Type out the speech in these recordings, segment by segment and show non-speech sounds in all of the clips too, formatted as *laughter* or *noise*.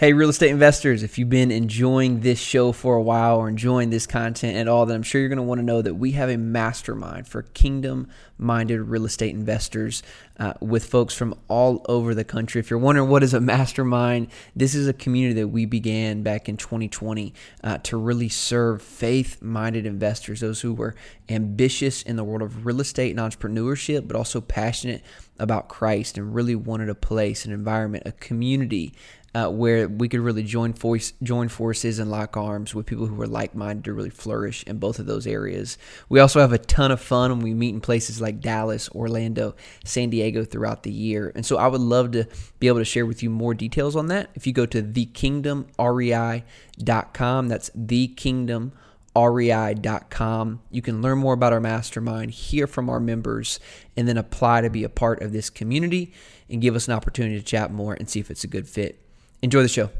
Hey, real estate investors, if you've been enjoying this show for a while or enjoying this content at all, then I'm sure you're going to want to know that we have a mastermind for kingdom minded real estate investors uh, with folks from all over the country. If you're wondering what is a mastermind, this is a community that we began back in 2020 uh, to really serve faith minded investors, those who were ambitious in the world of real estate and entrepreneurship, but also passionate about Christ and really wanted a place, an environment, a community uh, where we could really join force, join forces and lock arms with people who are like-minded to really flourish in both of those areas. We also have a ton of fun when we meet in places like Dallas, Orlando, San Diego throughout the year. And so I would love to be able to share with you more details on that. If you go to thekingdomrei.com, that's thekingdomrei.com. You can learn more about our mastermind, hear from our members, and then apply to be a part of this community and give us an opportunity to chat more and see if it's a good fit. Enjoy the show.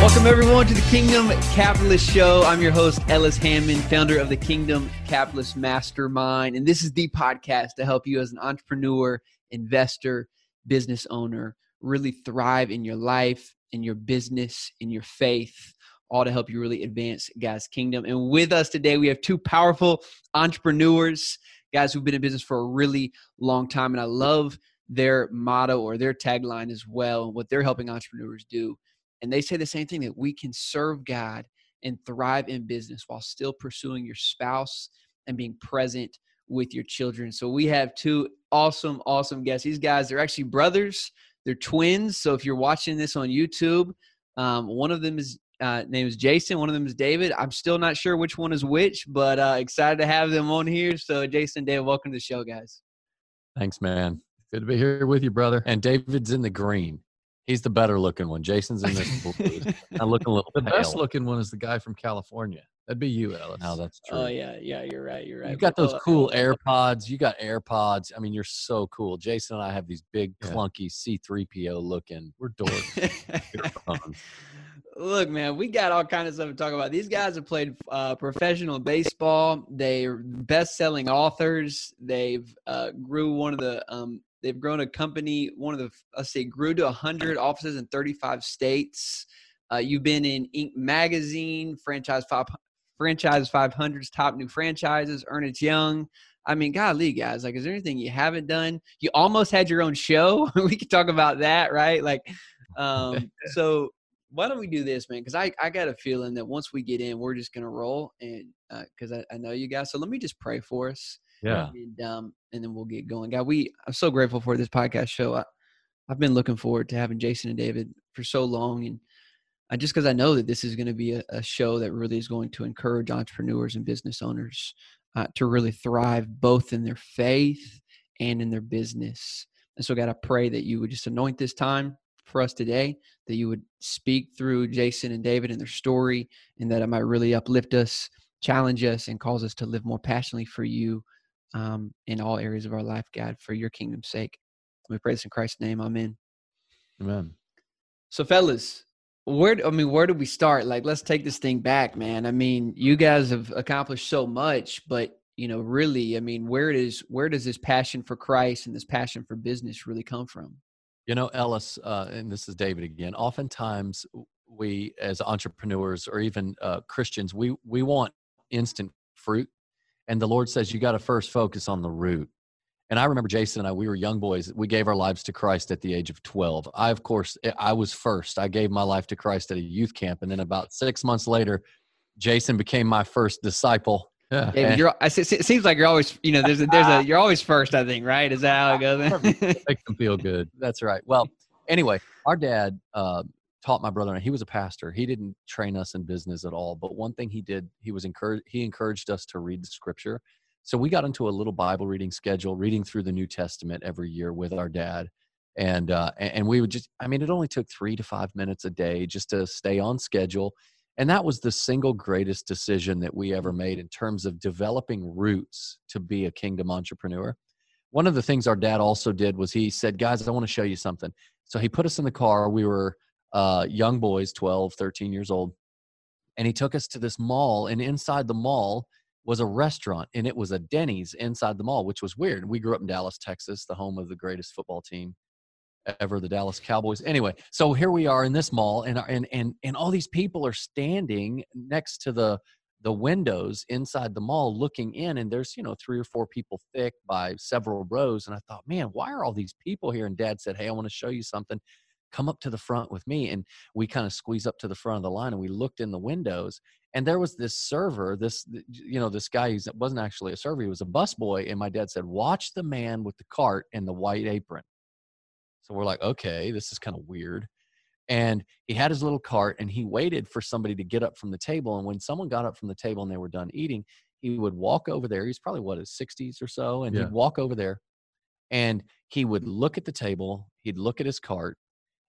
Welcome, everyone, to the Kingdom Capitalist Show. I'm your host, Ellis Hammond, founder of the Kingdom Capitalist Mastermind. And this is the podcast to help you as an entrepreneur, investor, business owner really thrive in your life, in your business, in your faith, all to help you really advance God's kingdom. And with us today, we have two powerful entrepreneurs guys who've been in business for a really long time. And I love their motto or their tagline as well, what they're helping entrepreneurs do. And they say the same thing that we can serve God and thrive in business while still pursuing your spouse and being present with your children. So we have two awesome, awesome guests. These guys, they're actually brothers. They're twins. So if you're watching this on YouTube, um, one of them is uh, name is Jason. One of them is David. I'm still not sure which one is which, but uh, excited to have them on here. So, Jason, David, welcome to the show, guys. Thanks, man. Good to be here with you, brother. And David's in the green. He's the better looking one. Jason's in this *laughs* blue. I'm looking a little. The pale. best looking one is the guy from California. That'd be you, Ellis. No, that's true. Oh yeah, yeah, you're right. You're right. You got those Oh, cool oh, AirPods. You got AirPods. I mean, you're so cool. Jason and I have these big, Yeah. clunky C3PO looking. *laughs* We're dorks. Look, man, we got all kinds of stuff to talk about. These guys have played uh, professional baseball. They're best-selling authors. They've uh, grew one of the. Um, they've grown a company. One of the. Let's say grew to hundred offices in thirty-five states. Uh, you've been in Inc. magazine, franchise five, franchise 500's top new franchises, Ernst Young. I mean, golly, guys, like, is there anything you haven't done? You almost had your own show. *laughs* we could talk about that, right? Like, um, *laughs* so why don't we do this, man? Because I, I got a feeling that once we get in, we're just gonna roll, and because I, I know you guys. So let me just pray for us, Yeah. and um, and then we'll get going. God, we I'm so grateful for this podcast show. I, I've been looking forward to having Jason and David for so long, and I just because I know that this is going to be a, a show that really is going to encourage entrepreneurs and business owners uh, to really thrive both in their faith and in their business. And so, God, I pray that you would just anoint this time for us today, that you would speak through Jason and David and their story, and that it might really uplift us, challenge us, and cause us to live more passionately for you um, in all areas of our life, God, for your kingdom's sake. We pray this in Christ's name. Amen. Amen. So, fellas, where I mean, where do we start? Like, let's take this thing back, man. I mean, you guys have accomplished so much, but you know, really, I mean, where does where does this passion for Christ and this passion for business really come from? You know, Ellis, uh, and this is David again. Oftentimes, we as entrepreneurs or even uh, Christians, we we want instant fruit, and the Lord says you got to first focus on the root. And I remember Jason and I, we were young boys. We gave our lives to Christ at the age of 12. I, of course, eh, I was first. I gave my life to Christ at a youth camp. And then about six months later, Jason became my first disciple. Yeah. David, you're. I, it seems like you're always, you know, there's a, there's a, *laughs* you're always first. I think, right? Is that how it goes? *laughs* Makes them feel good. That's right. Well, anyway, our dad uh, taught my brother, and he was a pastor. He didn't train us in business at all, but one thing he did, he was encouraged. He encouraged us to read the scripture. So we got into a little Bible reading schedule, reading through the New Testament every year with our dad, and uh, and and we would just. I mean, it only took three to five minutes a day just to stay on schedule. And that was the single greatest decision that we ever made in terms of developing roots to be a kingdom entrepreneur. One of the things our dad also did was he said, Guys, I want to show you something. So he put us in the car. We were uh, young boys, 12, 13 years old. And he took us to this mall. And inside the mall, was a restaurant and it was a Denny's inside the mall, which was weird. We grew up in Dallas, Texas, the home of the greatest football team ever, the Dallas Cowboys. Anyway, so here we are in this mall and and and and all these people are standing next to the the windows inside the mall looking in and there's you know three or four people thick by several rows and i thought man why are all these people here? And dad said hey i want to show you something. Come up to the front with me. And we kind of squeeze up to the front of the line and we looked in the windows and there was this server this you know this guy who wasn't actually a server he was a busboy and my dad said watch the man with the cart and the white apron so we're like okay this is kind of weird. And he had his little cart and he waited for somebody to get up from the table and when someone got up from the table and they were done eating he would walk over there. He's probably what his 60s or so and yeah. he'd walk over there and he would look at the table he'd look at his cart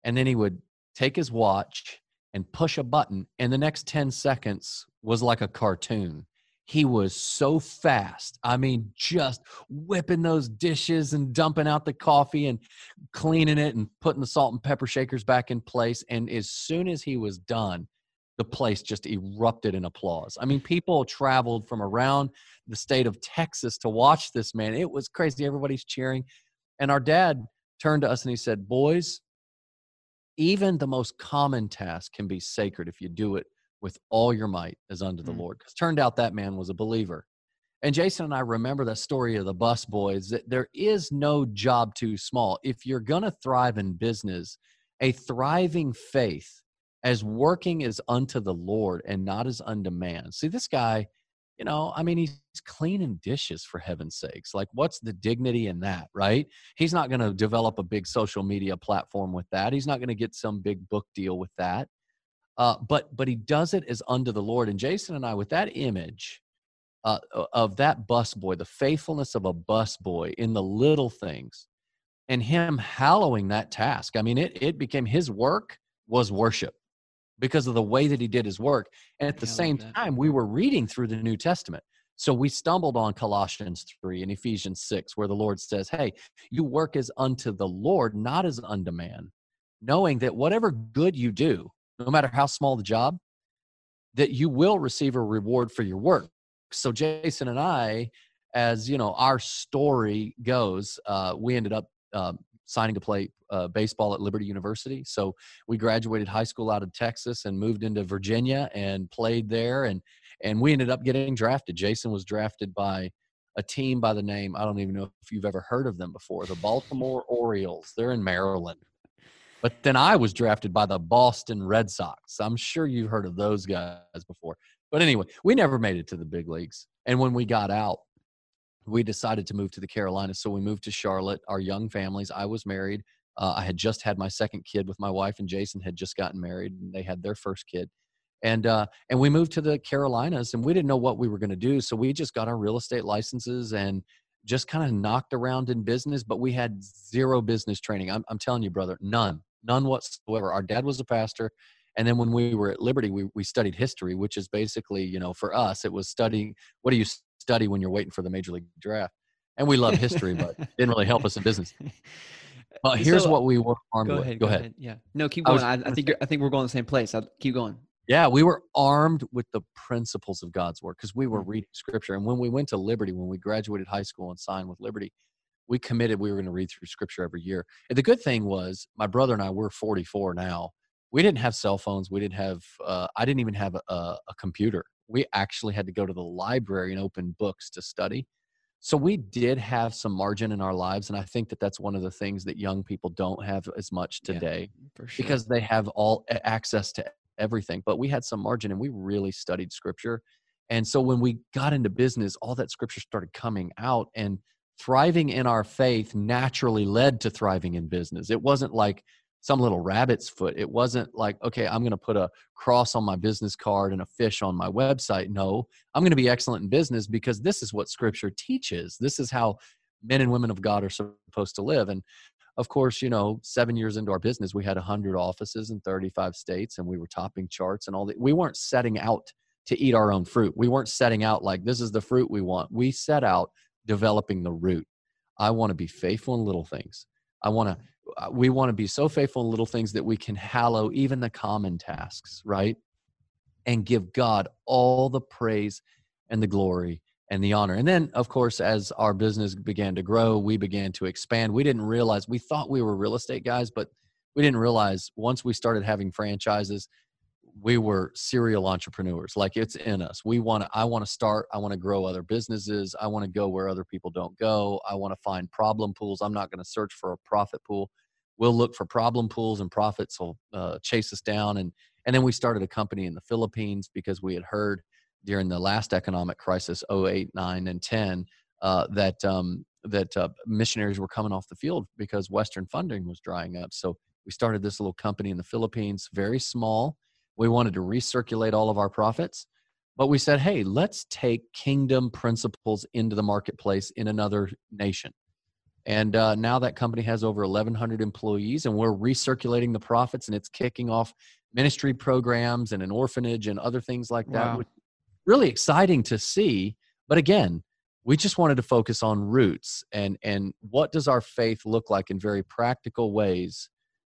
and then he would take his watch and push a button and the next 10 seconds was like a cartoon he was so fast. I mean, just whipping those dishes and dumping out the coffee and cleaning it and putting the salt and pepper shakers back in place. And as soon as he was done, the place just erupted in applause. I mean, people traveled from around the state of Texas to watch this man. It was crazy. Everybody's cheering. And our dad turned to us and he said, Boys, even the most common task can be sacred if you do it with all your might as unto the mm. Lord. Because turned out that man was a believer. And Jason and I remember that story of the bus boys that there is no job too small. If you're going to thrive in business, a thriving faith as working as unto the Lord and not as unto man. See, this guy, you know, I mean, he's cleaning dishes for heaven's sakes. Like, what's the dignity in that, right? He's not going to develop a big social media platform with that. He's not going to get some big book deal with that. Uh, but but he does it as unto the Lord. And Jason and I, with that image uh, of that bus boy, the faithfulness of a bus boy in the little things, and him hallowing that task. I mean, it it became his work was worship because of the way that he did his work. And at the same time, we were reading through the New Testament. So we stumbled on Colossians 3 and Ephesians 6, where the Lord says, Hey, you work as unto the Lord, not as unto man, knowing that whatever good you do, no matter how small the job, that you will receive a reward for your work. So Jason and I, as you know, our story goes, uh, we ended up uh, signing to play uh, baseball at Liberty University. So we graduated high school out of Texas and moved into Virginia and played there, and and we ended up getting drafted. Jason was drafted by a team by the name I don't even know if you've ever heard of them before, the Baltimore Orioles. They're in Maryland. But then I was drafted by the Boston Red Sox. I'm sure you've heard of those guys before. But anyway, we never made it to the big leagues. And when we got out, we decided to move to the Carolinas. So we moved to Charlotte, our young families. I was married. Uh, I had just had my second kid with my wife, and Jason had just gotten married, and they had their first kid. And uh, and we moved to the Carolinas, and we didn't know what we were going to do, so we just got our real estate licenses and just kind of knocked around in business. But we had zero business training. I'm, I'm telling you, brother, none none whatsoever. Our dad was a pastor. And then when we were at Liberty, we, we studied history, which is basically, you know, for us, it was studying what do you study when you're waiting for the major league draft? And we love history, but didn't really help us in business. *laughs* But here's so, what we were armed go with. Ahead, go, go ahead. ahead. Yeah. No, keep going. I, I, I think I think we're going the same place. I'll keep going. Yeah, we were armed with the principles of God's word because we were mm-hmm. reading scripture. And when we went to Liberty, when we graduated high school and signed with Liberty, we committed we were going to read through scripture every year. And the good thing was my brother and I we're 44 now. We didn't have cell phones. We didn't have. Uh, I didn't even have a, a computer. We actually had to go to the library and open books to study. So we did have some margin in our lives, and I think that that's one of the things that young people don't have as much today yeah, sure. because they have all access to everything. But we had some margin, and we really studied scripture. And so when we got into business, all that scripture started coming out, and thriving in our faith naturally led to thriving in business. It wasn't like some little rabbit's foot. It wasn't like, okay, I'm going to put a cross on my business card and a fish on my website. No, I'm going to be excellent in business because this is what scripture teaches. This is how men and women of God are supposed to live. And of course, you know, seven years into our business, we had 100 offices in 35 states and we were topping charts and all that. We weren't setting out to eat our own fruit. We weren't setting out like, this is the fruit we want. We set out developing the root. I want to be faithful in little things. I want to uh, we want to be so faithful in little things that we can hallow even the common tasks, right? And give God all the praise and the glory and the honor. And then, of course, as our business began to grow, we began to expand. We didn't realize, we thought we were real estate guys, but we didn't realize once we started having franchises, we were serial entrepreneurs. Like it's in us. We want to, I want to start, I want to grow other businesses. I want to go where other people don't go. I want to find problem pools. I'm not going to search for a profit pool. We'll look for problem pools and profits will uh, chase us down. And, and then we started a company in the Philippines because we had heard during the last economic crisis, 08, 9, and 10, uh, that, um, that uh, missionaries were coming off the field because Western funding was drying up. So we started this little company in the Philippines, very small we wanted to recirculate all of our profits. But we said, hey, let's take kingdom principles into the marketplace in another nation. And uh, now that company has over 1,100 employees, and we're recirculating the profits, and it's kicking off ministry programs and an orphanage and other things like that. Wow. Really exciting to see. But again, we just wanted to focus on roots and and what does our faith look like in very practical ways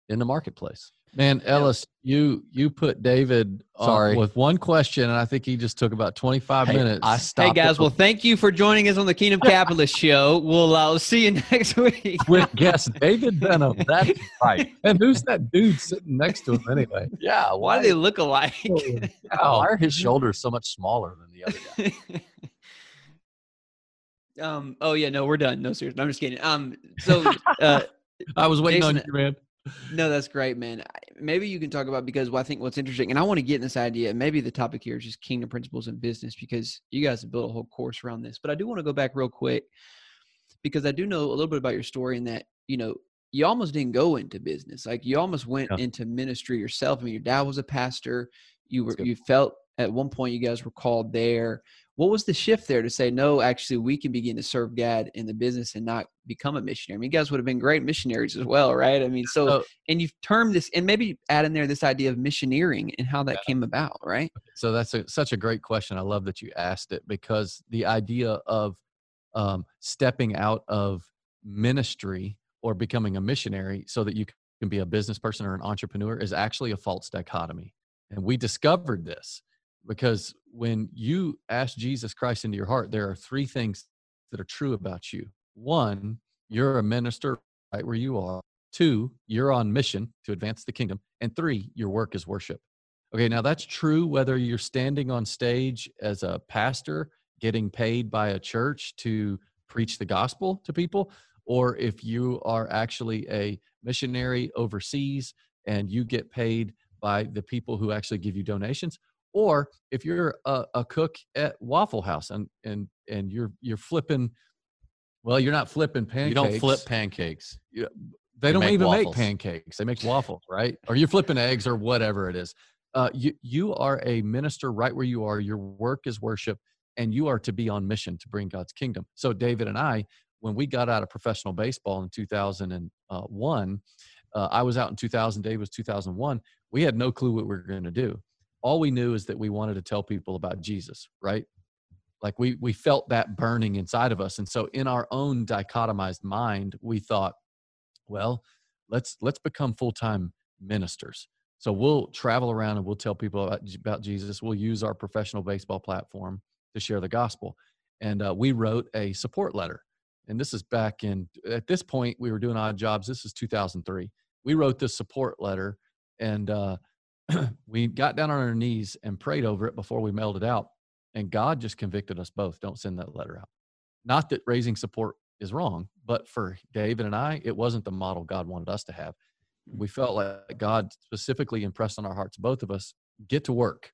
in the marketplace. Man, Ellis, you you put David on Sorry. with one question, and I think he just took about twenty five Hey, minutes. I Hey guys, well, thank you for joining us on the Kingdom Capitalist Show. We'll uh, see you *laughs* next week. with guest David Benham. That's right. And who's that dude sitting next to him anyway? yeah, Why do they look alike? Yeah, Wow. why are his shoulders so much smaller than the other guy? *laughs* um. Oh yeah. No, we're done. No, seriously. I'm just kidding. Um. So. Uh, *laughs* I was waiting on Jason- you, man. No, that's great, man. Maybe you can talk about because I think what's interesting, and I want to get in this idea. Maybe the topic here is just kingdom principles in business because you guys have built a whole course around this. But I do want to go back real quick because I do know a little bit about your story in that you know you almost didn't go into business, like you almost went Yeah. into ministry yourself. I mean, your dad was a pastor. You were you felt at one point you guys were called there. What was the shift there to say no? Actually, we can begin to serve God in the business and not become a missionary. I mean, you guys would have been great missionaries as well, right? I mean, so So- and you've termed this and maybe add in there this idea of missioneering and how that came about right So that's a, such a great question. I love that you asked it because the idea of um, stepping out of ministry or becoming a missionary so that you can be a business person or an entrepreneur is actually a false dichotomy. And we discovered this because when you ask Jesus Christ into your heart, there are three things that are true about you. One, you're a minister right where you are. Two, you're on mission to advance the kingdom. And three, your work is worship. Okay, now that's true whether you're standing on stage as a pastor getting paid by a church to preach the gospel to people, or if you are actually a missionary overseas and you get paid by the people who actually give you donations, or if you're a, a cook at Waffle House and and and you're you're flipping, well, you're not flipping pancakes. You don't flip pancakes. Yeah, they You don't make even waffles. make pancakes. They make waffles, right? Or you're flipping eggs or whatever it is. Uh, you you are a minister right where you are. Your work is worship, and you are to be on mission to bring God's kingdom. So David and I, when we got out of professional baseball in 2001, uh, I was out in 2000. Dave was 2001. We had no clue what we were going to do. All we knew is that we wanted to tell people about Jesus, right? Like we we felt that burning inside of us, and so in our own dichotomized mind, we thought, well, let's let's become full time ministers. So we'll travel around and we'll tell people about, about Jesus. We'll use our professional baseball platform to share the gospel. And uh, we wrote a support letter. And this is back in, at this point, we were doing odd jobs. This is 2003. We wrote this support letter and uh, *clears throat* we got down on our knees and prayed over it before we mailed it out. And God just convicted us both don't send that letter out. Not that raising support is wrong, but for David and I, it wasn't the model God wanted us to have we felt like God specifically impressed on our hearts, both of us, get to work.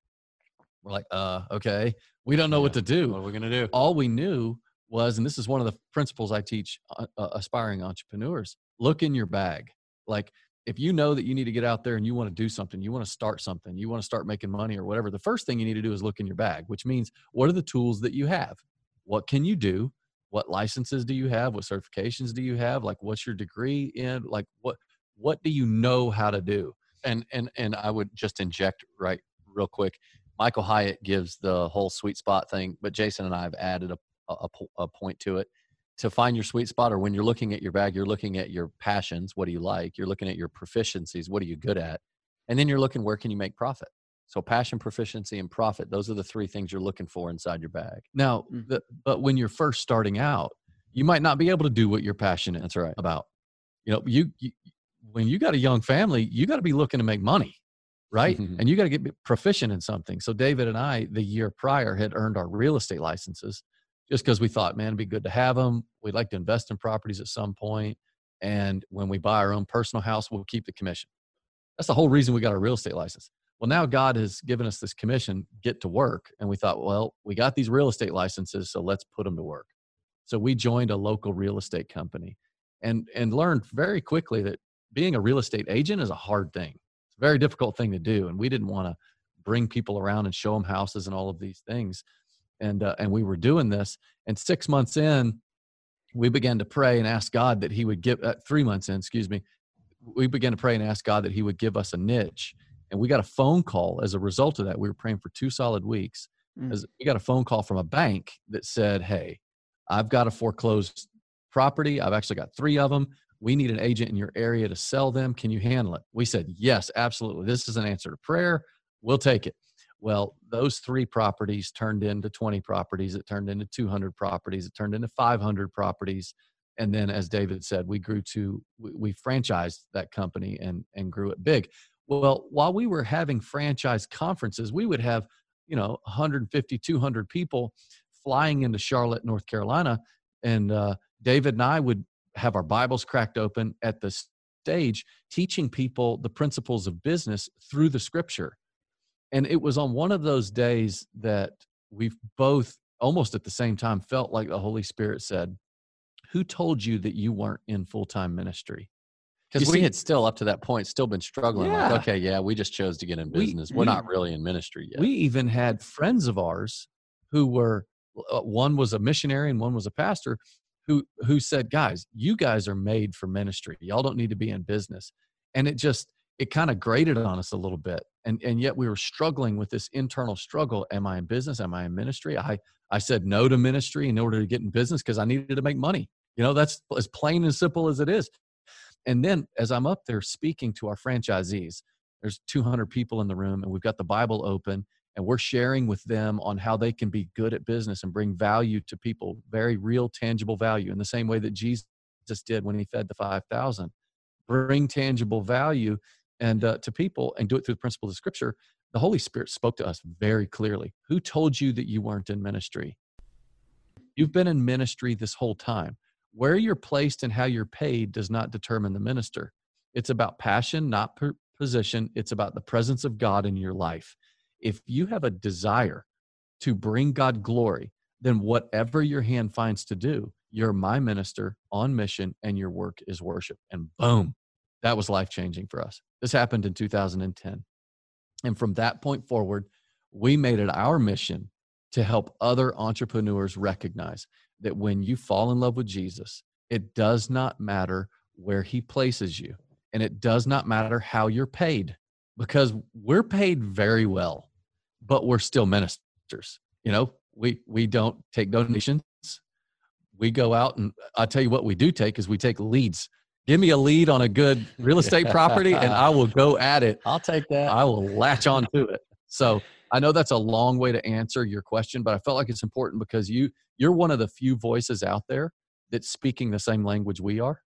We're like, uh, okay, we don't know what to do. What are we gonna do? All we knew was, and this is one of the principles I teach uh, uh, aspiring entrepreneurs: look in your bag. Like, if you know that you need to get out there and you want to do something, you want to start something, you want to start making money or whatever, the first thing you need to do is look in your bag, which means what are the tools that you have? What can you do? What licenses do you have? What certifications do you have? Like, what's your degree in? Like, what what do you know how to do? and and and I would just inject right real quick. Michael Hyatt gives the whole sweet spot thing, but Jason and I have added a, a, a point to it. To find your sweet spot, or when you're looking at your bag, you're looking at your passions. What do you like? You're looking at your proficiencies. What are you good at? And then you're looking where can you make profit. So passion, proficiency, and profit. Those are the three things you're looking for inside your bag. Now, Mm. the, but when you're first starting out, you might not be able to do what you're passionate That's right. about. You know, you, you when you got a young family, you got to be looking to make money, right? Mhm. *laughs* and you got to get proficient in something. So David and I, the year prior, had earned our real estate licenses just because we thought, man, it'd be good to have them. We'd like to invest in properties at some point, and when we buy our own personal house, we'll keep the commission. That's the whole reason we got our real estate license. Well, now God has given us this commission, get to work. And we thought, well, we got these real estate licenses, so let's put them to work. So we joined a local real estate company and, and learned very quickly that being a real estate agent is a hard thing. It's a very difficult thing to do. And we didn't want to bring people around and show them houses and all of these things. And, uh, and we were doing this. And six months in, we began to pray and ask God that He would give, uh, three months in, excuse me, we began to pray and ask God that He would give us a niche. And we got a phone call as a result of that. We were praying for two solid weeks. Mm. As we got a phone call from a bank that said, Hey, I've got a foreclosed property. I've actually got three of them. We need an agent in your area to sell them. Can you handle it? We said, Yes, absolutely. This is an answer to prayer. We'll take it. Well, those three properties turned into 20 properties. It turned into 200 properties. It turned into 500 properties. And then, as David said, we grew to, we, franchised that company and, and grew it big. Well, while we were having franchise conferences, we would have, you know, 150, 200 people flying into Charlotte, North Carolina. And uh, David and I would have our Bibles cracked open at the stage, teaching people the principles of business through the scripture. And it was on one of those days that we've both almost at the same time felt like the Holy Spirit said, Who told you that you weren't in full time ministry? Because we see- had still up to that point still been struggling. Yeah. Like, okay, yeah, we just chose to get in business. We, are not really in ministry yet. We even had friends of ours who were uh, one was a missionary and one was a pastor who who said, "Guys, you guys are made for ministry. Y'all don't need to be in business." And it just it kind of grated on us a little bit. And and yet we were struggling with this internal struggle, am I in business? Am I in ministry? I I said no to ministry in order to get in business because I needed to make money. You know, that's as plain and simple as it is. And then as I'm up there speaking to our franchisees, there's 200 people in the room and we've got the Bible open and we're sharing with them on how they can be good at business and bring value to people, very real, tangible value, in the same way that Jesus did when he fed the 5,000. Bring tangible value and uh, to people and do it through the principles of Scripture. The Holy Spirit spoke to us very clearly. Who told you that you weren't in ministry? You've been in ministry this whole time. Where you're placed and how you're paid does not determine the minister. It's about passion, not position. It's about the presence of God in your life if you have a desire to bring God glory, then whatever your hand finds to do, you're my minister on mission and your work is worship. And boom, that was life changing for us. This happened in 2010. And from that point forward, we made it our mission to help other entrepreneurs recognize that when you fall in love with Jesus, it does not matter where he places you and it does not matter how you're paid because we're paid very well but we're still ministers you know we we don't take donations we go out and i tell you what we do take is we take leads give me a lead on a good real estate property and i will go at it. I'll take that. i will latch on to it. So i know that's a long way to answer your question but i felt like it's important because you you're one of the few voices out there that's speaking the same language we are.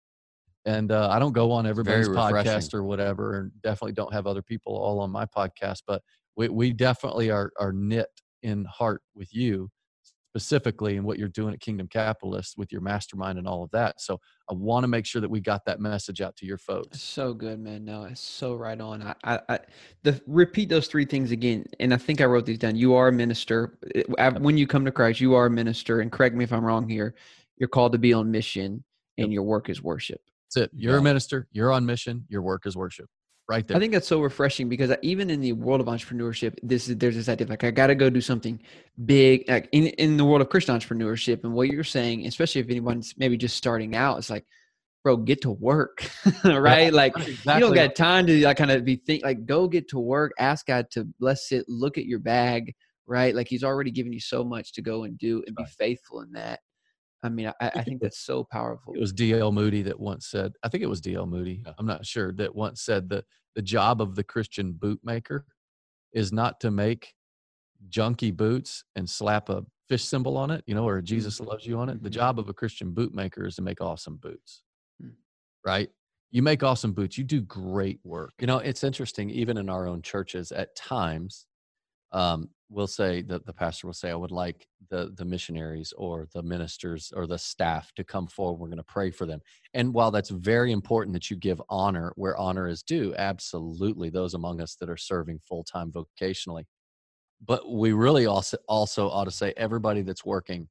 And uh, i don't go on everybody's podcast or whatever and definitely don't have other people all on my podcast but we, we definitely are, are knit in heart with you specifically and what you're doing at kingdom capitalist with your mastermind and all of that so i want to make sure that we got that message out to your folks So good, man. No, it's so right on. I, I, I the repeat those three things again, and I think I wrote these down. You are a minister. When you come to Christ, you are a minister. And correct me if I'm wrong here. You're called to be on mission, and your work is worship. that's it you're a minister you're on mission your work is worship right there I think that's so refreshing because even in the world of entrepreneurship, this is there's this idea of like I got to go do something big. Like in in the world of Christian entrepreneurship, and what you're saying, especially if anyone's maybe just starting out, it's like, bro, get to work, *laughs* right? *laughs* Like That's you don't got time to like kind of be think like go get to work. Ask God to bless it. Look at your bag, right? Like He's already given you so much to go and do and be Right. faithful in that. I mean, I, I think that's so powerful. it was dl moody that once said i think it was dl moody i'm not sure that once said that the job of the christian bootmaker is not to make junky boots and slap a fish symbol on it, you know, or Jesus Mm-hmm. loves you on it. The Mhm. job of a Christian bootmaker is to make awesome boots, Mm. right? You make awesome boots, you do great work. You know, it's interesting, even in our own churches, at times, um, we'll say that the pastor will say, I would like the the missionaries or the ministers or the staff to come forward. We're going to pray for them. And while that's very important that you give honor where honor is due, absolutely those among us that are serving full time vocationally. But we really also also ought to say everybody that's working,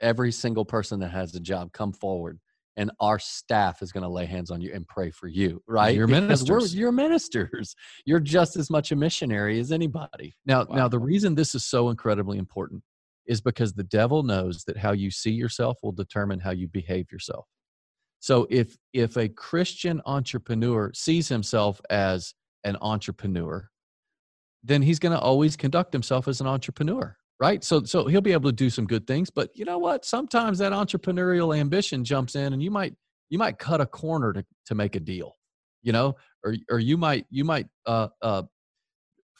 every single person that has a job, come forward. And our staff is going to lay hands on you and pray for you, right? You're Because we're- ministers. You're ministers. You're just as much a missionary as anybody. Now, Wow. now the reason this is so incredibly important is because the devil knows that how you see yourself will determine how you behave yourself. So if if a Christian entrepreneur sees himself as an entrepreneur, then he's going to always conduct himself as an entrepreneur, right? So so he'll be able to do some good things, but you know what? Sometimes that entrepreneurial ambition jumps in and you might you might cut a corner to to make a deal, you know, or or you might you might uh uh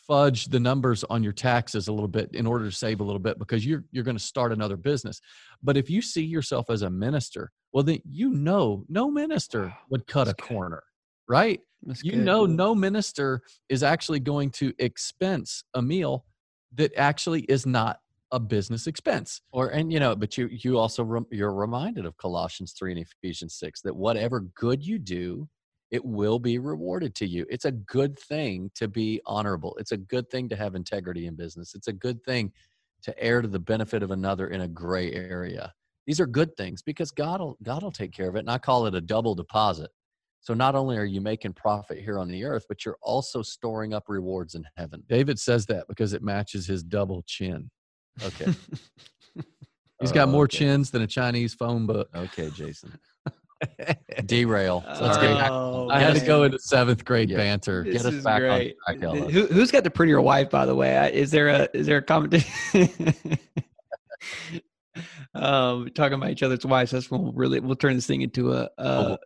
fudge the numbers on your taxes a little bit in order to save a little bit because you're you're going to start another business. But if you see yourself as a minister, well then you know no minister would cut a good. corner, right? That's you good. know no minister is actually going to expense a meal that actually is not a business expense. Or and you know, but you you also you're reminded of Colossians three and Ephesians six that whatever good you do, it will be rewarded to you. It's a good thing to be honorable. It's a good thing to have integrity in business. It's a good thing to err to the benefit of another in a gray area. These are good things because God will God will take care of it. And I call it a double deposit. So not only are you making profit here on the earth, but you're also storing up rewards in heaven. David says that because it matches his double chin. Okay. *laughs* He's got Oh, more okay. chins than a Chinese phone book. Okay, Jason. *laughs* Derail. So *laughs* let's get back- Oh, I had to man. go into seventh grade Yeah. banter. This Get us is back on great. track, Th- Who, who's got the prettier wife, by the way? Is there a is there a competition? um, talking about each other's wives. That's when we'll really we'll turn this thing into a Oh, a,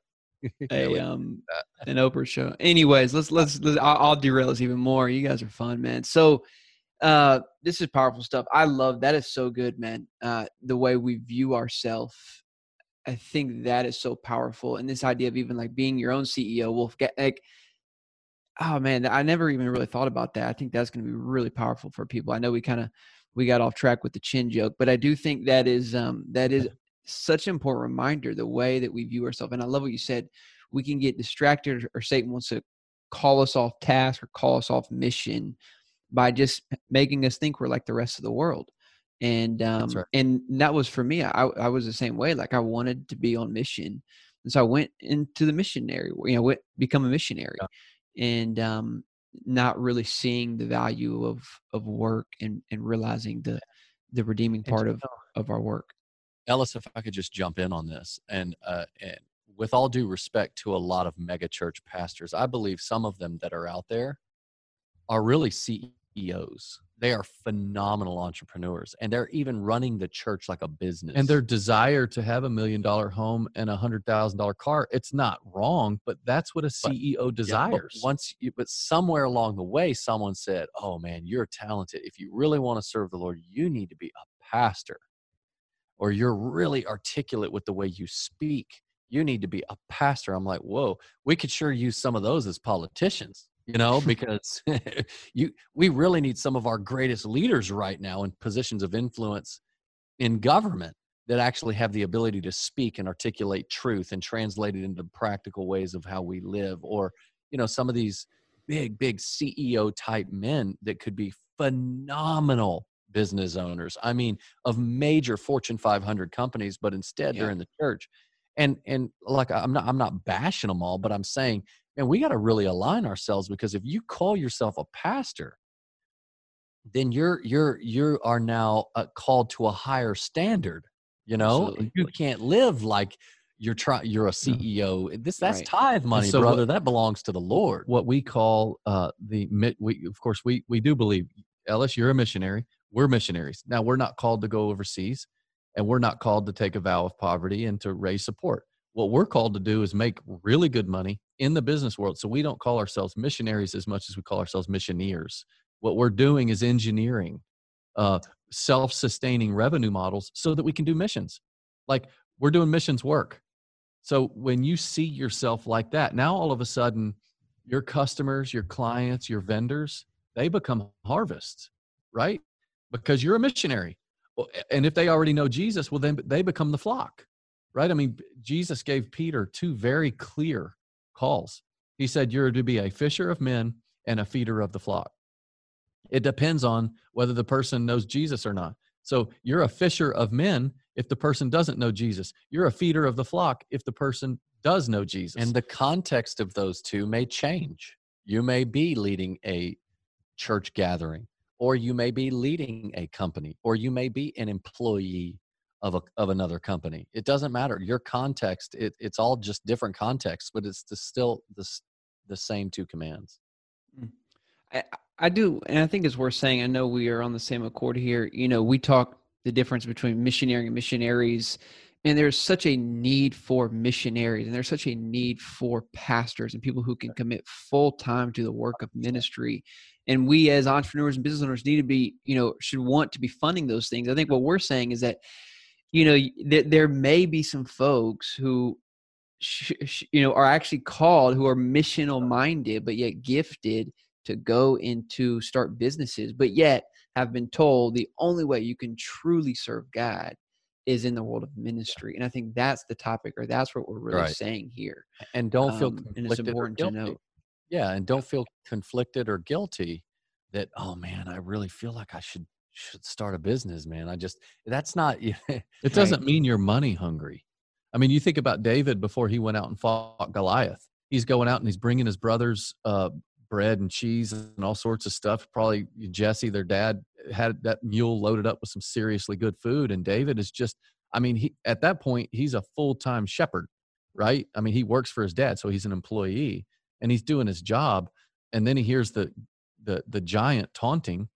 *laughs* a um an Oprah show. Anyways, let's let's, *laughs* let's I'll, I'll derail this even more. You guys are fun, man. So uh this is powerful stuff. I love that is so good, man. Uh the way we view ourselves. I think that is so powerful. And this idea of even like being your own CEO will get like oh man, I never even really thought about that. I think that's gonna be really powerful for people. I know we kind of we got off track with the chin joke, but I do think that is um that is *laughs* such an important reminder the way that we view ourselves. And I love what you said. We can get distracted, or Satan wants to call us off task or call us off mission by just making us think we're like the rest of the world. And um, right. and that was for me. I I was the same way. Like I wanted to be on mission, and so I went into the missionary. You know, went, become a missionary, and um, not really seeing the value of of work and and realizing the the redeeming part of of our work. Ellis, if I could just jump in on this, and uh, and with all due respect to a lot of mega church pastors, I believe some of them that are out there are really CEOs. They are phenomenal entrepreneurs, and they're even running the church like a business. And their desire to have a million dollar home and a hundred thousand dollar car, it's not wrong, but that's what a CEO Yeah, but desires. once, you, but somewhere along the way, someone said, "Oh man, you're talented. If you really want to serve the Lord, you need to be a pastor, or you're really articulate with the way you speak. You need to be a pastor." I'm like, "Whoa, we could sure use some of those as politicians." You know, *laughs* because *laughs* you we really need some of our greatest leaders right now in positions of influence in government that actually have the ability to speak and articulate truth and translate it into practical ways of how we live or you know some of these big big ceo type men that could be phenomenal business owners i mean of major fortune 500 companies but instead Yeah. they're in the church and and like i'm not i'm not bashing them all but i'm saying man we got to really align ourselves because if you call yourself a pastor then you're you're you are now uh, called to a higher standard you know Absolutely. you can't live like you're trying you're a ceo this that's Right. tithe money so what- brother that belongs to the lord what we call uh, the we of course we we do believe Ellis, you're a missionary. We're missionaries. Now we're not called to go overseas, and we're not called to take a vow of poverty and to raise support. What we're called to do is make really good money in the business world. So we don't call ourselves missionaries as much as we call ourselves missioneers. What we're doing is engineering uh, self sustaining revenue models so that we can do missions. Like we're doing missions work. So when you see yourself like that, now all of a sudden, your customers, your clients, your vendors, they become harvests, right? Because you're a missionary. And if they already know Jesus, well, then they become the flock, right? I mean, Jesus gave Peter two very clear calls. He said, You're to be a fisher of men and a feeder of the flock. It depends on whether the person knows Jesus or not. So you're a fisher of men if the person doesn't know Jesus. You're a feeder of the flock if the person does know Jesus. And the context of those two may change. You may be leading a church gathering, or you may be leading a company, or you may be an employee of a, of another company. It doesn't matter. Your context, it, it's all just different contexts, but it's the, still the, the same two commands. Mm. I, I do, and I think it's worth saying. I know we are on the same accord here. You know, we talk the difference between missionary and missionaries, and there's such a need for missionaries, and there's such a need for pastors and people who can commit full time to the work of ministry. And we, as entrepreneurs and business owners, need to be, you know, should want to be funding those things. I think what we're saying is that, you know, th- there may be some folks who you know are actually called who are missional minded but yet gifted to go into start businesses, but yet have been told the only way you can truly serve God is in the world of ministry. And I think that's the topic, or that's what we're really right. saying here. And don't feel um, and it's important to know. Yeah, and don't feel conflicted or guilty that oh man, I really feel like I should should start a business, man. I just that's not. *laughs* it doesn't mean you're money hungry. I mean, you think about David before he went out and fought Goliath. He's going out and he's bringing his brothers uh, bread and cheese and all sorts of stuff. Probably Jesse, their dad, had that mule loaded up with some seriously good food. And David is just, I mean, he at that point he's a full time shepherd, right? I mean, he works for his dad, so he's an employee and he's doing his job. And then he hears the the the giant taunting,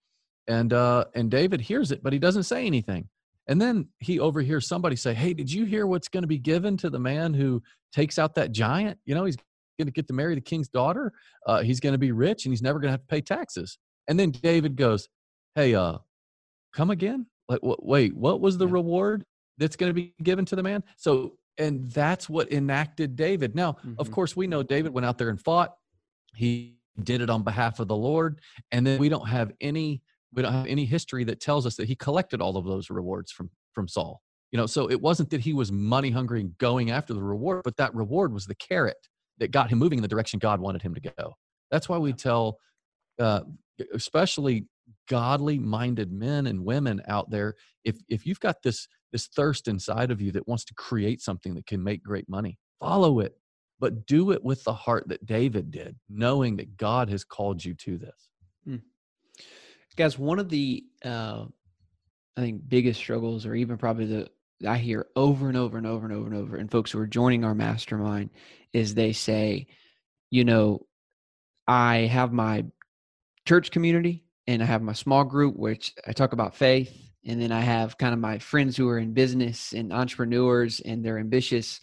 and uh, and David hears it, but he doesn't say anything. And then he overhears somebody say, "Hey, did you hear what's going to be given to the man who takes out that giant? You know, he's going to get to marry the king's daughter. Uh, he's going to be rich and he's never going to have to pay taxes. And then David goes, Hey, uh, come again? Like, w- wait, what was the yeah. reward that's going to be given to the man? So, and that's what enacted David. Now, mm-hmm. of course, we know David went out there and fought. He did it on behalf of the Lord. And then we don't have any, we don't have any history that tells us that he collected all of those rewards from, from Saul. You know, so it wasn't that he was money hungry and going after the reward, but that reward was the carrot that got him moving in the direction God wanted him to go. That's why we tell, uh, especially godly minded men and women out there, if if you've got this this thirst inside of you that wants to create something that can make great money, follow it, but do it with the heart that David did, knowing that God has called you to this. Hmm. Guys, one of the uh, I think biggest struggles, or even probably the I hear over and over and over and over and over, and folks who are joining our mastermind is they say, you know, I have my church community and I have my small group, which I talk about faith. And then I have kind of my friends who are in business and entrepreneurs and they're ambitious.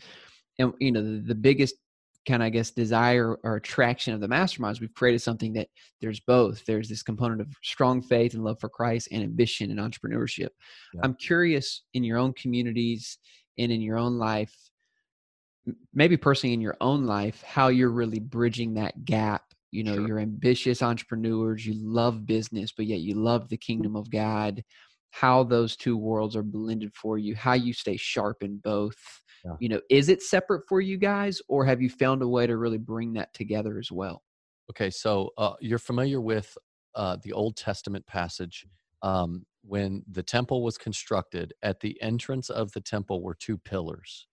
And, you know, the, the biggest kind of, I guess, desire or attraction of the masterminds, we've created something that there's both. There's this component of strong faith and love for Christ and ambition and entrepreneurship. Yeah. I'm curious in your own communities and in your own life, maybe personally in your own life, how you're really bridging that gap. You know, sure. you're ambitious entrepreneurs, you love business, but yet you love the kingdom of God. How those two worlds are blended for you, how you stay sharp in both. Yeah. You know, is it separate for you guys, or have you found a way to really bring that together as well? Okay, so uh, you're familiar with uh, the Old Testament passage um, when the temple was constructed. At the entrance of the temple were two pillars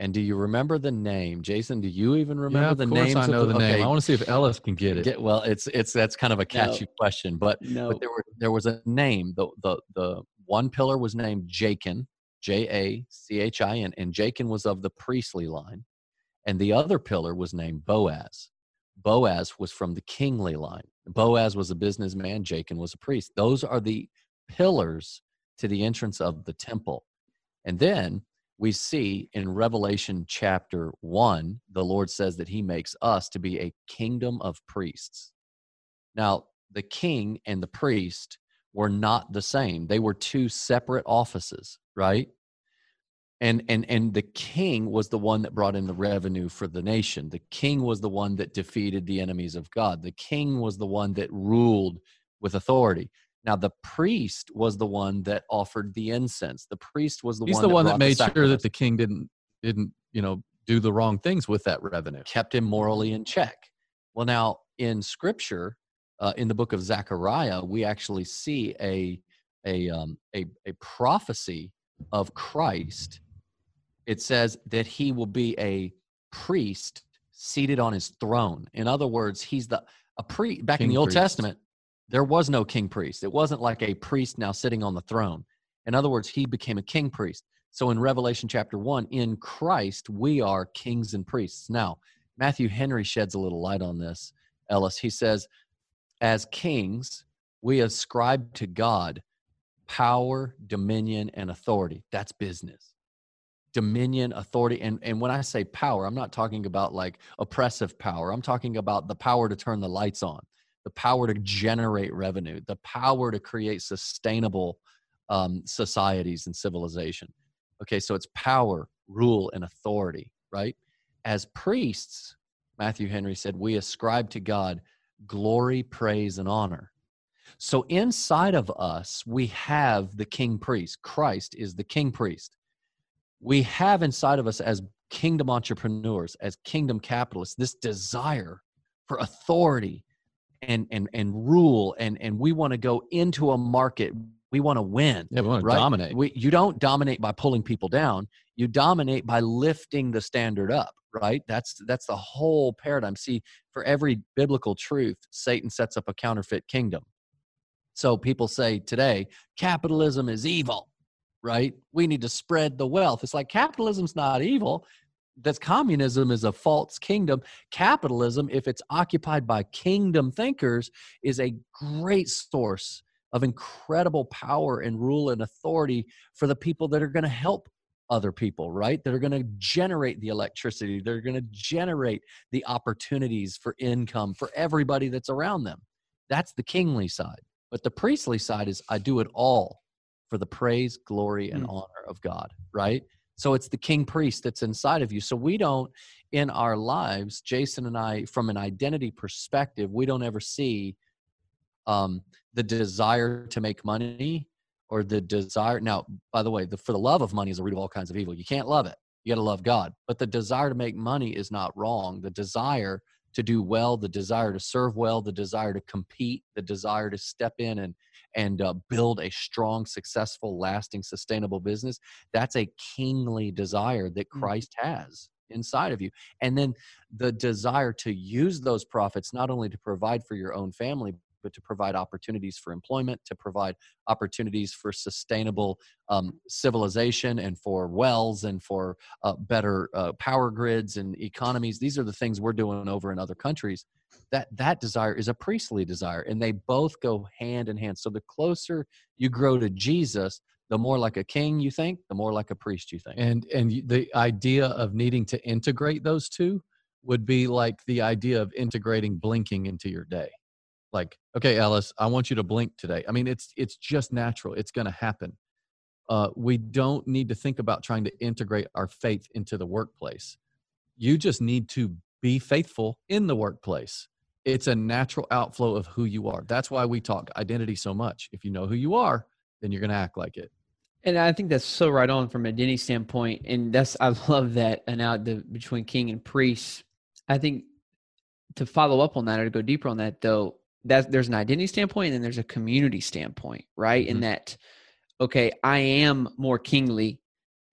and do you remember the name, Jason? Do you even remember yeah, the name? I know the, the name. Okay. I want to see if Ellis can get it. Get, well, it's it's that's kind of a catchy no. question, but, no. but there were there was a name. The the the one pillar was named Jachin, J A C H I N, and Jachin was of the priestly line, and the other pillar was named Boaz. Boaz was from the kingly line. Boaz was a businessman. Jachin was a priest. Those are the pillars to the entrance of the temple, and then we see in Revelation chapter 1, the Lord says that he makes us to be a kingdom of priests. Now, the king and the priest were not the same. They were two separate offices, right? And and and the king was the one that brought in the revenue for the nation. The king was the one that defeated the enemies of God. The king was the one that ruled with authority. Now the priest was the one that offered the incense. The priest was the He's one the that one that made sure that the king didn't didn't you know do the wrong things with that revenue. kept him morally in check. Well, now in Scripture, uh, in the book of Zechariah, we actually see a a um, a, a prophecy of Christ. It says that he will be a priest seated on his throne. In other words, he's the a priest. Back in King the Old priest. Testament, there was no king priest. It wasn't like a priest now sitting on the throne. In other words, he became a king priest. So in Revelation chapter 1, in Christ, we are kings and priests. Now, Matthew Henry sheds a little light on this, Ellis. He says, as kings, we ascribe to God power, dominion, and authority. That's business. Dominion, authority. And, and when I say power, I'm not talking about like oppressive power. I'm talking about the power to turn the lights on, the power to generate revenue, the power to create sustainable um, societies and civilization. Okay, so it's power, rule, and authority, right? As priests, Matthew Henry said, we ascribe to God glory, praise, and honor. So inside of us, we have the king priest. Christ is the king priest. We have inside of us, as kingdom entrepreneurs, as kingdom capitalists, this desire for authority and, and, and rule. And, and we want to go into a market, we want to win Yeah, we want to dominate. we, you don't dominate by pulling people down. You dominate by lifting the standard up right? That's that's the whole paradigm. See for every biblical truth satan sets up a counterfeit kingdom. So people say today capitalism is evil right we need to spread the wealth it's like capitalism's not evil that's communism is a false kingdom capitalism if it's occupied by kingdom thinkers is a great source of incredible power and rule and authority for the people that are going to help other people, right? That are going to generate the electricity, they're going to generate the opportunities for income for everybody that's around them. That's the kingly side. But the priestly side is I do it all for the praise, glory, and Mm. honor of God, right? So it's the king priest that's inside of you. So we don't, in our lives, Jason and I, from an identity perspective, we don't ever see um, the desire to make money or the desire. Now, by the way, the, for the love of money is a root of all kinds of evil. You can't love it. You got to love God. But the desire to make money is not wrong. The desire to do well, the desire to serve well, the desire to compete, the desire to step in and and uh, build a strong, successful, lasting, sustainable business. That's a kingly desire that Mm. Christ has inside of you. And then the desire to use those profits not only to provide for your own family, but to provide opportunities for employment, to provide opportunities for sustainable um, civilization and for wells and for uh, better uh, power grids and economies. These are the things we're doing over in other countries. That that desire is a priestly desire, and they both go hand in hand. So the closer you grow to Jesus, the more like a king you think, the more like a priest you think. and and the idea of needing to integrate those two would be like the idea of integrating blinking into your day like okay Ellis i want you to blink today. I mean it's it's just natural it's going to happen. Uh, we don't need to think about trying to integrate our faith into the workplace. You just need to be faithful in the workplace. It's a natural outflow of who you are. That's why we talk identity so much. If you know who you are then you're going to act like it. And I think that's so right on from a identity standpoint. And that's I *laughs* love that and out the between king and priest. I think to follow up on that or to go deeper on that though, that there's an identity standpoint and then there's a community standpoint, right? In Mhm. that, okay, I am more kingly,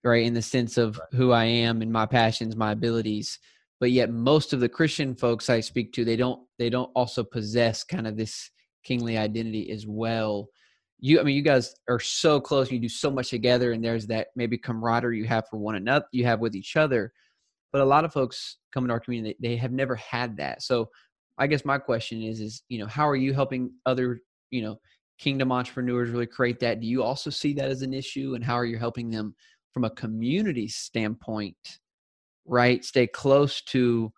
right, in the sense of who I am and my passions, my abilities. But yet most of the Christian folks I speak to, they don't they don't also possess kind of this kingly identity as well you i mean you guys are so close you do so much together and there's that maybe camaraderie you have for one another you have with each other but a lot of folks come into our community they, they have never had that so i guess my question is is you know how are you helping other you know kingdom entrepreneurs really create that? Do you also see that as an issue? And how are you helping them from a community standpoint right? Stay close to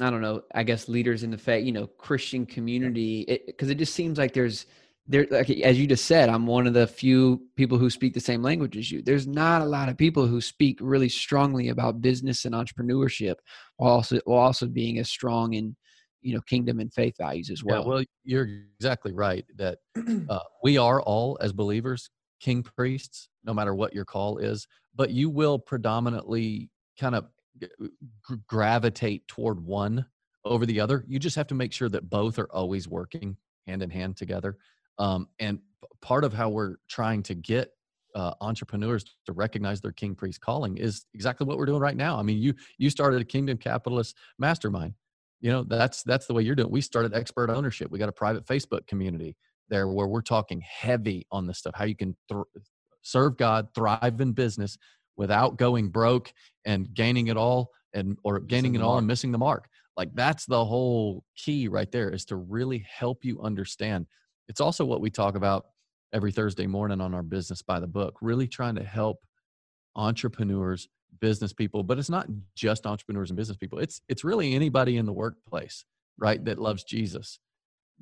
I don't know, I guess leaders in the faith, you know, Christian community, because it, it, just seems like there's there, like as you just said, I'm one of the few people who speak the same language as you. There's not a lot of people who speak really strongly about business and entrepreneurship, while also while also being as strong in you know kingdom and faith values as well. Yeah, well, you're exactly right that uh, we are all as believers king priests, no matter what your call is, but you will predominantly kind of gravitate toward one over the other. You just have to make sure that both are always working hand in hand together. Um, and part of how we're trying to get uh, entrepreneurs to recognize their king priest calling is exactly what we're doing right now. I mean, you you started a kingdom capitalist mastermind. You know, that's that's the way you're doing. We started expert ownership. We got a private Facebook community there where we're talking heavy on this stuff. How you can th- serve God, thrive in business without going broke and gaining it all and or gaining it all and missing the mark. Like that's the whole key right there is to really help you understand. It's also what we talk about every Thursday morning on our business by the book, really trying to help entrepreneurs, business people, but it's not just entrepreneurs and business people. It's it's really anybody in the workplace, right, that loves Jesus,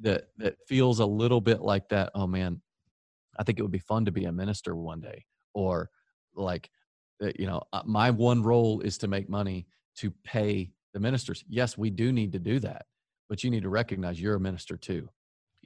that that feels a little bit like that, oh man, I think it would be fun to be a minister one day or like you know, uh, my one role is to make money to pay the ministers. Yes, we do need to do that, but you need to recognize you're a minister too.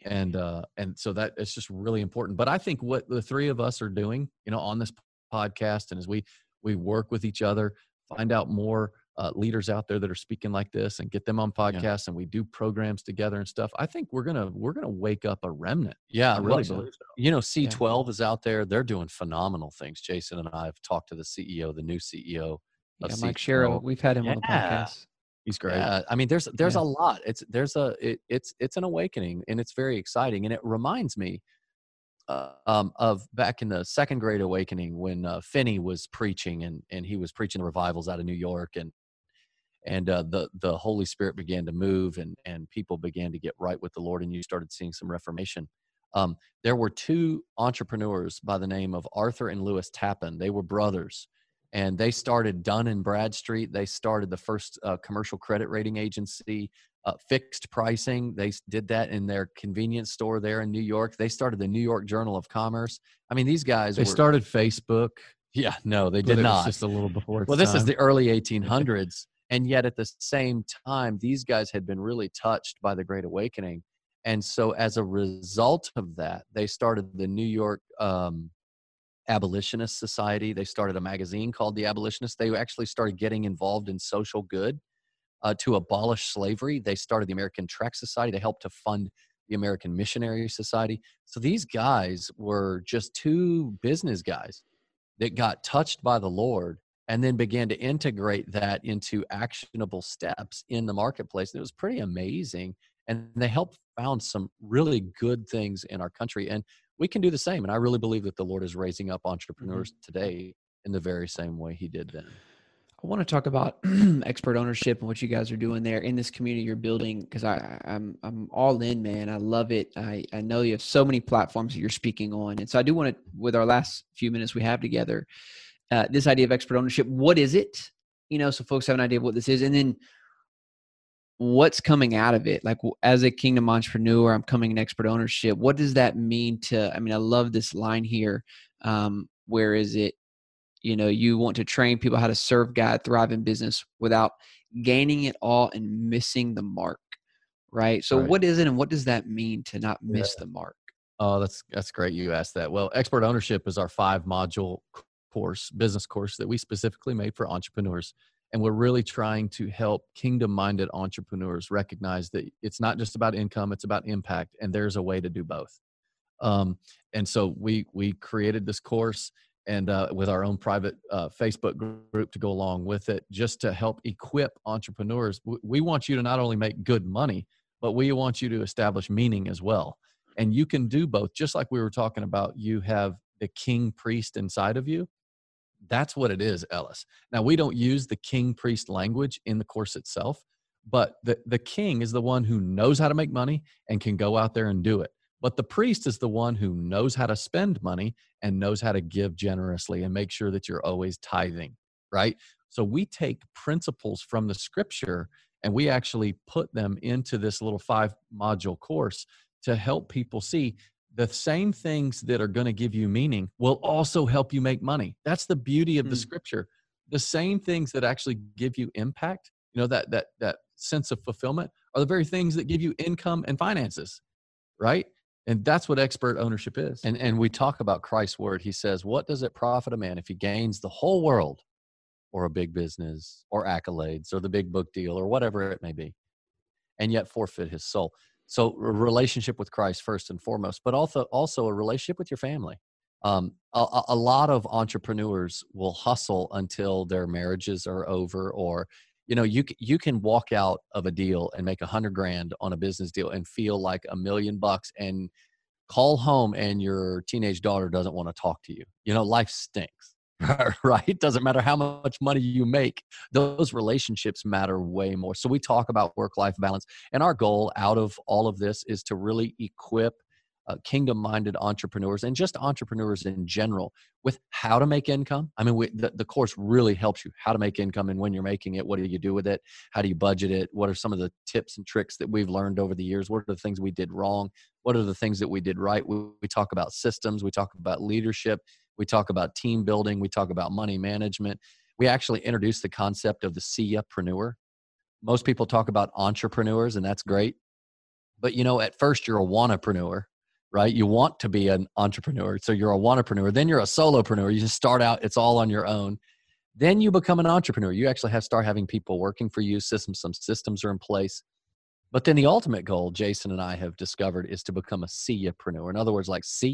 And uh and so that it's just really important. But I think what the three of us are doing, you know, on this podcast and as we we work with each other, find out more uh, leaders out there that are speaking like this and get them on podcasts yeah. and we do programs together and stuff i think we're gonna we're gonna wake up a remnant yeah i really believe so. you know c12 yeah. is out there they're doing phenomenal things jason and i have talked to the ceo the new ceo yeah, mike Sharrow, we've had him on the podcast he's great yeah, i mean there's there's a lot it's there's a it, it's it's an awakening and it's very exciting and it reminds me uh, um, of back in the second great awakening when uh, Finney was preaching and, and he was preaching the revivals out of New York and and uh, the the Holy Spirit began to move, and and people began to get right with the Lord, and you started seeing some reformation. Um, there were two entrepreneurs by the name of Arthur and Lewis Tappan. They were brothers, and they started Dun and Bradstreet. They started the first uh, commercial credit rating agency. Uh, fixed pricing. They did that in their convenience store there in New York. They started the New York Journal of Commerce. I mean, these guys. They were, started Facebook. Yeah, no, they did not. just a little before. well, this time. is the early 1800s, and yet at the same time these guys had been really touched by the great awakening and so as a result of that they started the new york um, abolitionist society they started a magazine called the abolitionist they actually started getting involved in social good uh, to abolish slavery they started the american tract society to help to fund the american missionary society so these guys were just two business guys that got touched by the lord and then began to integrate that into actionable steps in the marketplace. And it was pretty amazing. And they helped found some really good things in our country. And we can do the same. And I really believe that the Lord is raising up mm-hmm. entrepreneurs mm-hmm. today in the very same way he did then. I want to talk about *clears throat* expert ownership and what you guys are doing there in this community you're building because I I'm I'm all in, man. I love it. I I know you have so many platforms that you're speaking on, and so I do want to, with our last few minutes we have together, uh, this idea of expert ownership. What is it? You know, so folks have an idea of what this is, and then what's coming out of it. Like as a kingdom entrepreneur, I'm coming in expert ownership. What does that mean to? I mean, I love this line here. Um, where is it? You know, you want to train people how to serve God, thrive in business without gaining it all and missing the mark. Right. So, right. what is it, and what does that mean to not miss yeah. the mark? Oh, that's that's great. You asked that. Well, expert ownership is our five module course, business course that we specifically made for entrepreneurs. And we're really trying to help kingdom minded entrepreneurs recognize that it's not just about income, it's about impact. And there's a way to do both. Um, and so we, we created this course and uh, with our own private uh, Facebook group to go along with it, just to help equip entrepreneurs. We want you to not only make good money, but we want you to establish meaning as well. And you can do both, just like we were talking about. You have the king priest inside of you, that's what it is, Ellis. Now, we don't use the king priest language in the course itself, but the, the king is the one who knows how to make money and can go out there and do it. But the priest is the one who knows how to spend money and knows how to give generously and make sure that you're always tithing, right? So we take principles from the scripture And we actually put them into this little five module course to help people see the same things that are going to give you meaning will also help you make money. That's the beauty of the Mm. scripture. The same things that actually give you impact, you know, that that that sense of fulfillment are the very things that give you income and finances, right? And that's what expert ownership is. And and we talk about Christ's word. He says, "What does it profit a man if he gains the whole world, or a big business, or accolades, or the big book deal, or whatever it may be, and yet forfeit his soul?" So, a relationship with Christ first and foremost, but also also a relationship with your family. Um, a, a- lot of entrepreneurs will hustle until their marriages are over, or you know, you you can walk out of a deal and make a hundred grand on a business deal and feel like a million bucks and call home and your teenage daughter doesn't want to talk to you. You know, life stinks, *laughs* right? Doesn't matter how much money you make, those relationships matter way more. So we talk about work life balance. And our goal out of all of this is to really equip uh, kingdom minded entrepreneurs and just entrepreneurs in general with how to make income. I mean, we, the, the course really helps you how to make income and when you're making it, what do you do with it? How do you budget it? What are some of the tips and tricks that we've learned over the years? What are the things we did wrong? What are the things that we did right? We, we talk about systems, we talk about leadership, we talk about team building, we talk about money management. We actually introduced the concept of the SIA-preneur. Most people talk about entrepreneurs, and that's great. But you know, at first you're a wannapreneur, right? You want to be an entrepreneur. So you're a wannapreneur. Then you're a solopreneur. You just start out, it's all on your own. Then you become an entrepreneur. You actually have start having people working for you. Systems, some systems are in place. But then the ultimate goal, Jason and I have discovered, is to become a see ya-preneur. In other words, like see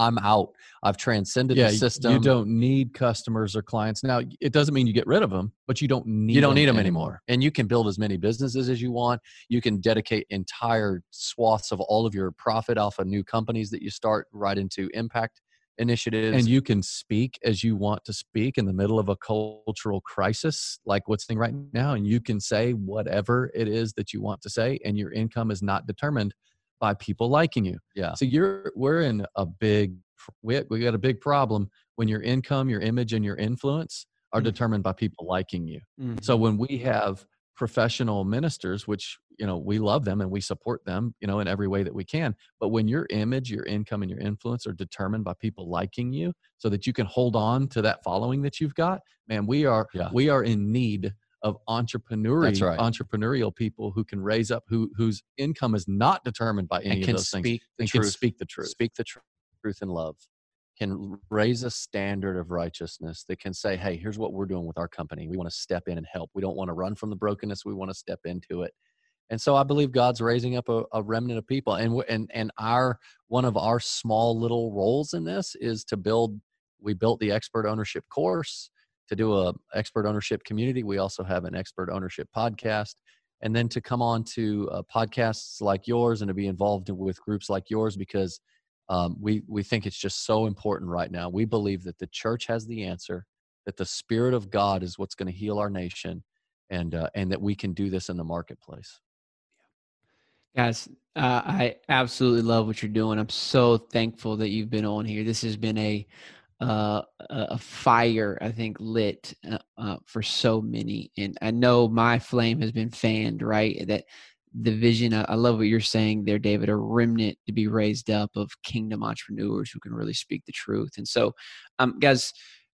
I'm out. I've transcended yeah, the system. you don't need customers or clients. Now, it doesn't mean you get rid of them, but you don't need you don't need them anymore. And you can build as many businesses as you want. You can dedicate entire swaths of all of your profit off of new companies that you start right into impact initiatives. and you can speak as you want to speak in the middle of a cultural crisis like what's thing right now and you can say whatever it is that you want to say and your income is not determined by people liking you yeah. so you're we're in a big we, we got a big problem when your income your image and your influence are Mm. determined by people liking you Mhm. so when we have professional ministers which you know we love them and we support them you know in every way that we can but when your image your income and your influence are determined by people liking you so that you can hold on to that following that you've got man we are Yeah. we are in need of entrepreneurial right. entrepreneurial people who can raise up who whose income is not determined by any and of can those things speak the and can truth. speak the truth Speak the tr- truth in love. Can raise a standard of righteousness that can say, "Hey, here's what we're doing with our company. We want to step in and help. We don't want to run from the brokenness. We want to step into it." And so I believe God's raising up a, a remnant of people, and and and our one of our small little roles in this is to build. We built the expert ownership course to do a expert ownership community. We also have an expert ownership podcast, and then to come on to uh, podcasts like yours and to be involved in- with groups like yours because um, we we think it's just so important right now. We believe that the church has the answer, that the Spirit of God is what's going to heal our nation, and uh, and that we can do this in the marketplace. Guys, uh, I absolutely love what you're doing. I'm so thankful that you've been on here. This has been a uh, a fire, I think, lit uh, uh, for so many, and I know my flame has been fanned. Right, that the vision. I, I love what you're saying there, David. A remnant to be raised up of kingdom entrepreneurs who can really speak the truth. And so, um, guys.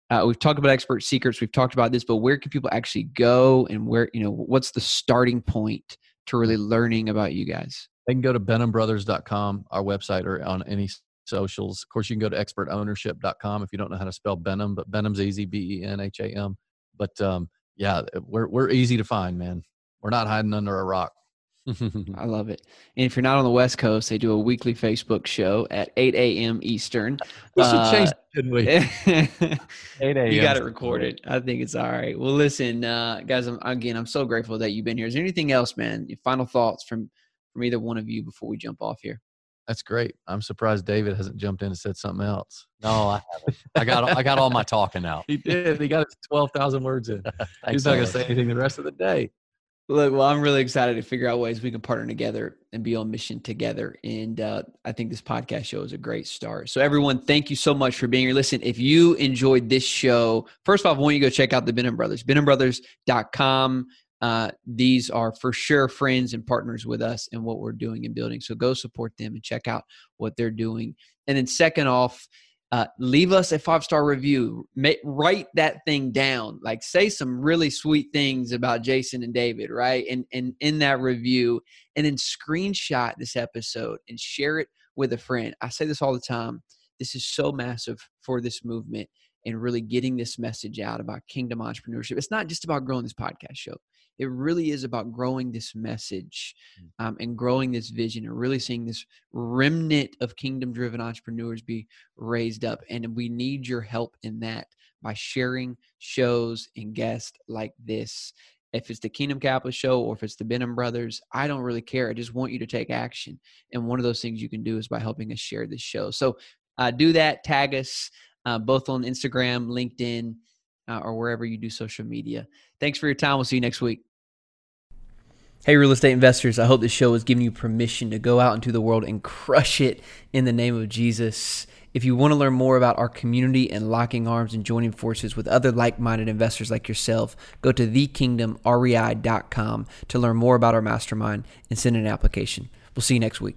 Uh, we've talked about expert secrets. We've talked about this, but where can people actually go, and where you know what's the starting point to really learning about you guys? They can go to benhambrothers.com, our website, or on any socials. Of course, you can go to expertownership.com if you don't know how to spell Benham, but Benham's easy, B E N H A M. But um, yeah, we're, we're easy to find, man. We're not hiding under a rock. I love it. And if you're not on the West Coast, they do a weekly Facebook show at 8 a.m. Eastern. We should Uh, change, shouldn't we? *laughs* 8 a.m. you got it recorded. I think it's all right. Well, listen, uh, guys. I'm, again, I'm so grateful that you've been here. Is there anything else, man? Your final thoughts from from either one of you before we jump off here? That's great. I'm surprised David hasn't jumped in and said something else. No, I haven't. I got I got all my talking out. He did. He got his 12,000 words in. *laughs* He's not going to say anything the rest of the day. Look, well, I'm really excited to figure out ways we can partner together and be on mission together. And uh, I think this podcast show is a great start. So, everyone, thank you so much for being here. Listen, if you enjoyed this show, first of all, I want you to go check out the Benham Brothers, benhambrothers.com. uh, these are for sure friends and partners with us and what we're doing and building. So go support them and check out what they're doing. And then, second off, uh, leave us a five star review. Make, write that thing down. Like say some really sweet things about Jason and David, right? And and in that review, and then screenshot this episode and share it with a friend. I say this all the time. This is so massive for this movement and really getting this message out about kingdom entrepreneurship. It's not just about growing this podcast show. It really is about growing this message mm. um, and growing this vision and really seeing this remnant of kingdom driven entrepreneurs be raised up. And we need your help in that by sharing shows and guests like this. If it's the Kingdom Capitalist show or if it's the Benham Brothers, I don't really care. I just want you to take action. And one of those things you can do is by helping us share this show. So uh, do that, tag us uh, both on Instagram, LinkedIn, uh, or wherever you do social media. Thanks for your time. We'll see you next week. Hey, real estate investors, I hope this show has given you permission to go out into the world and crush it in the name of Jesus. If you want to learn more about our community and locking arms and joining forces with other like minded investors like yourself, go to thekingdomrei.com to learn more about our mastermind and send an application. We'll see you next week.